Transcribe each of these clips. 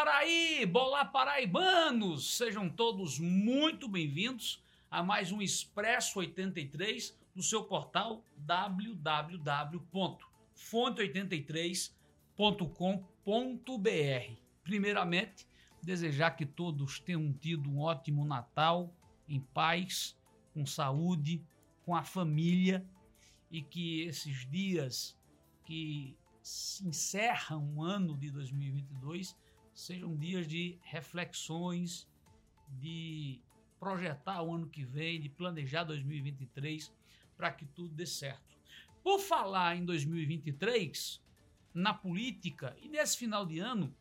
Paraíba, olá paraibanos! Sejam todos muito bem-vindos a mais um Expresso 83 no seu portal www.fonte83.com.br. Primeiramente, desejar que todos tenham tido um ótimo Natal, em paz, com saúde, com a família e que esses dias que se encerram um ano de 2022 sejam dias de reflexões, de projetar o ano que vem, de planejar 2023 para que tudo dê certo. Por falar em 2023, na política e nesse final de ano,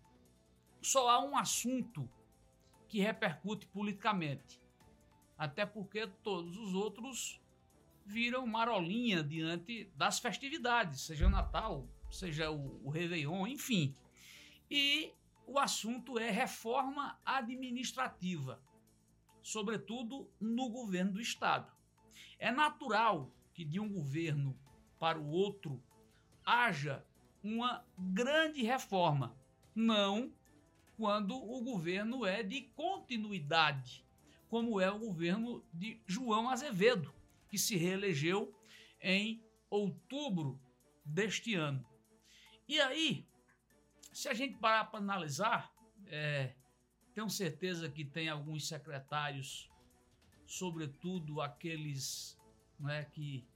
só há um assunto que repercute politicamente. Até porque todos os outros viram marolinha diante das festividades, seja o Natal, seja o, o Réveillon, enfim. E o assunto é reforma administrativa, sobretudo no governo do Estado. É natural que de um governo para o outro haja uma grande reforma, não quando o governo é de continuidade, como é o governo de João Azevedo, que se reelegeu em outubro deste ano. E aí, se a gente parar para analisar, é, tenho certeza que tem alguns secretários, sobretudo aqueles né, que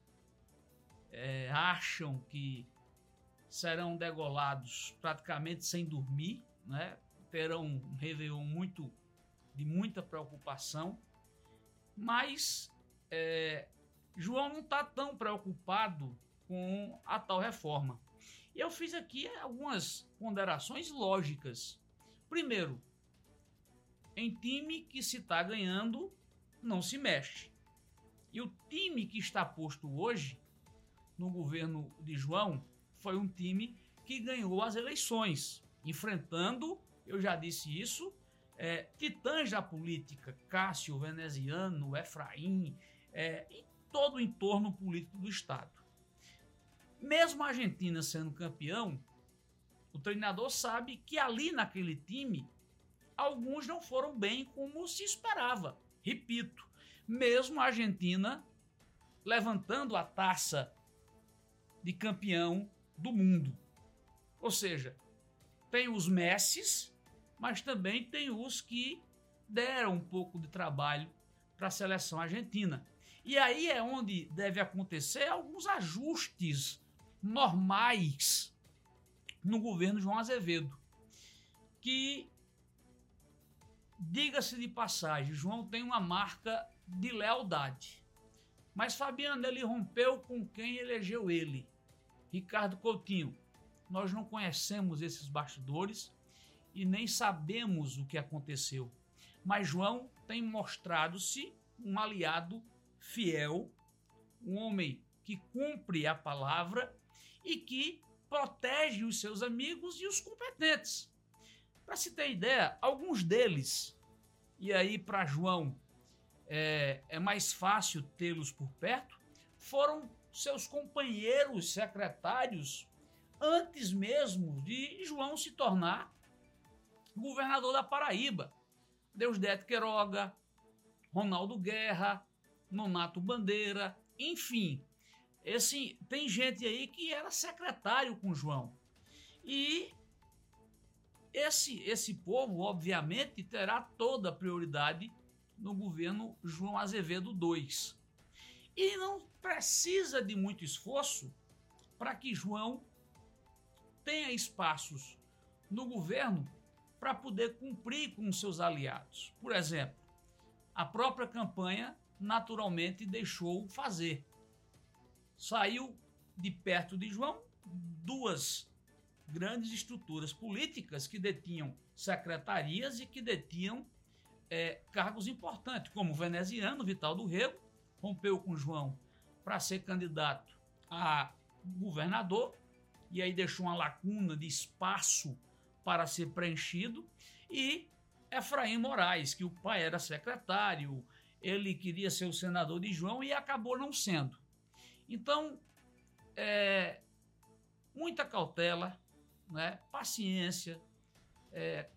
é, acham que serão degolados praticamente sem dormir, né, terão um Réveillon muito, de muita preocupação, mas é, João não está tão preocupado com a tal reforma. E eu fiz aqui algumas ponderações lógicas. Primeiro, em time que se está ganhando, não se mexe. E o time que está posto hoje no governo de João foi um time que ganhou as eleições, enfrentando, eu já disse isso, é, titãs da política, Cássio, Veneziano, Efraim, é, e todo o entorno político do Estado. Mesmo a Argentina sendo campeão, o treinador sabe que ali naquele time alguns não foram bem como se esperava. Repito, mesmo a Argentina levantando a taça de campeão do mundo. Ou seja, tem os Messis, mas também tem os que deram um pouco de trabalho para a seleção argentina. E aí é onde deve acontecer alguns ajustes normais no governo João Azevedo. Que, diga-se de passagem, João tem uma marca de lealdade. Mas Fabiano, ele rompeu com quem elegeu ele, Ricardo Coutinho. Nós não conhecemos esses bastidores e nem sabemos o que aconteceu. Mas João tem mostrado-se um aliado fiel, um homem que cumpre a palavra e que protege os seus amigos e os competentes. Para se ter ideia, alguns deles, e aí para João é, é mais fácil tê-los por perto, foram seus companheiros secretários antes mesmo de João se tornar governador da Paraíba. Deusdete Queiroga, Ronaldo Guerra, Nonato Bandeira, enfim, esse, tem gente aí que era secretário com João. E esse, esse povo, obviamente, terá toda a prioridade no governo João Azevedo II. E não precisa de muito esforço para que João tenha espaços no governo para poder cumprir com seus aliados. Por exemplo, a própria campanha naturalmente deixou fazer saiu de perto de João duas grandes estruturas políticas que detinham secretarias e que detinham é, cargos importantes, como o veneziano Vital do Rego, rompeu com João para ser candidato a governador, e aí deixou uma lacuna de espaço para ser preenchido, e Efraim Moraes, que o pai era secretário, ele queria ser o senador de João e acabou não sendo. Então, é, muita cautela, né, paciência, é,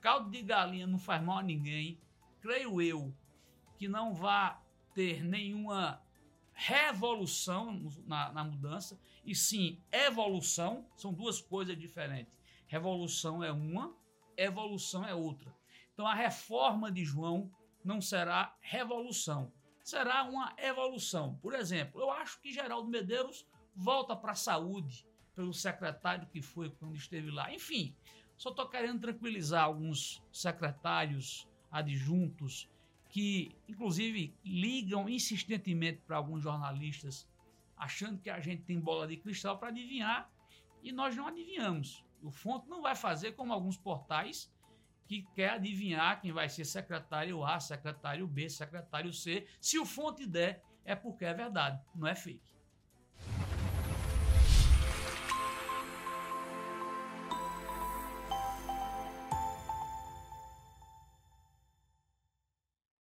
caldo de galinha não faz mal a ninguém. Creio eu que não vai ter nenhuma revolução na, na, mudança, e sim evolução, são duas coisas diferentes. Revolução é uma, evolução é outra. Então a reforma de João não será revolução, será uma evolução. Por exemplo, eu acho que Geraldo Medeiros volta para a saúde, pelo secretário que foi quando esteve lá. Enfim, só estou querendo tranquilizar alguns secretários adjuntos que, inclusive, ligam insistentemente para alguns jornalistas, achando que a gente tem bola de cristal para adivinhar, e nós não adivinhamos. O Fonte não vai fazer como alguns portais que quer adivinhar quem vai ser secretário A, secretário B, secretário C. Se o Fonte der, é porque é verdade, não é fake.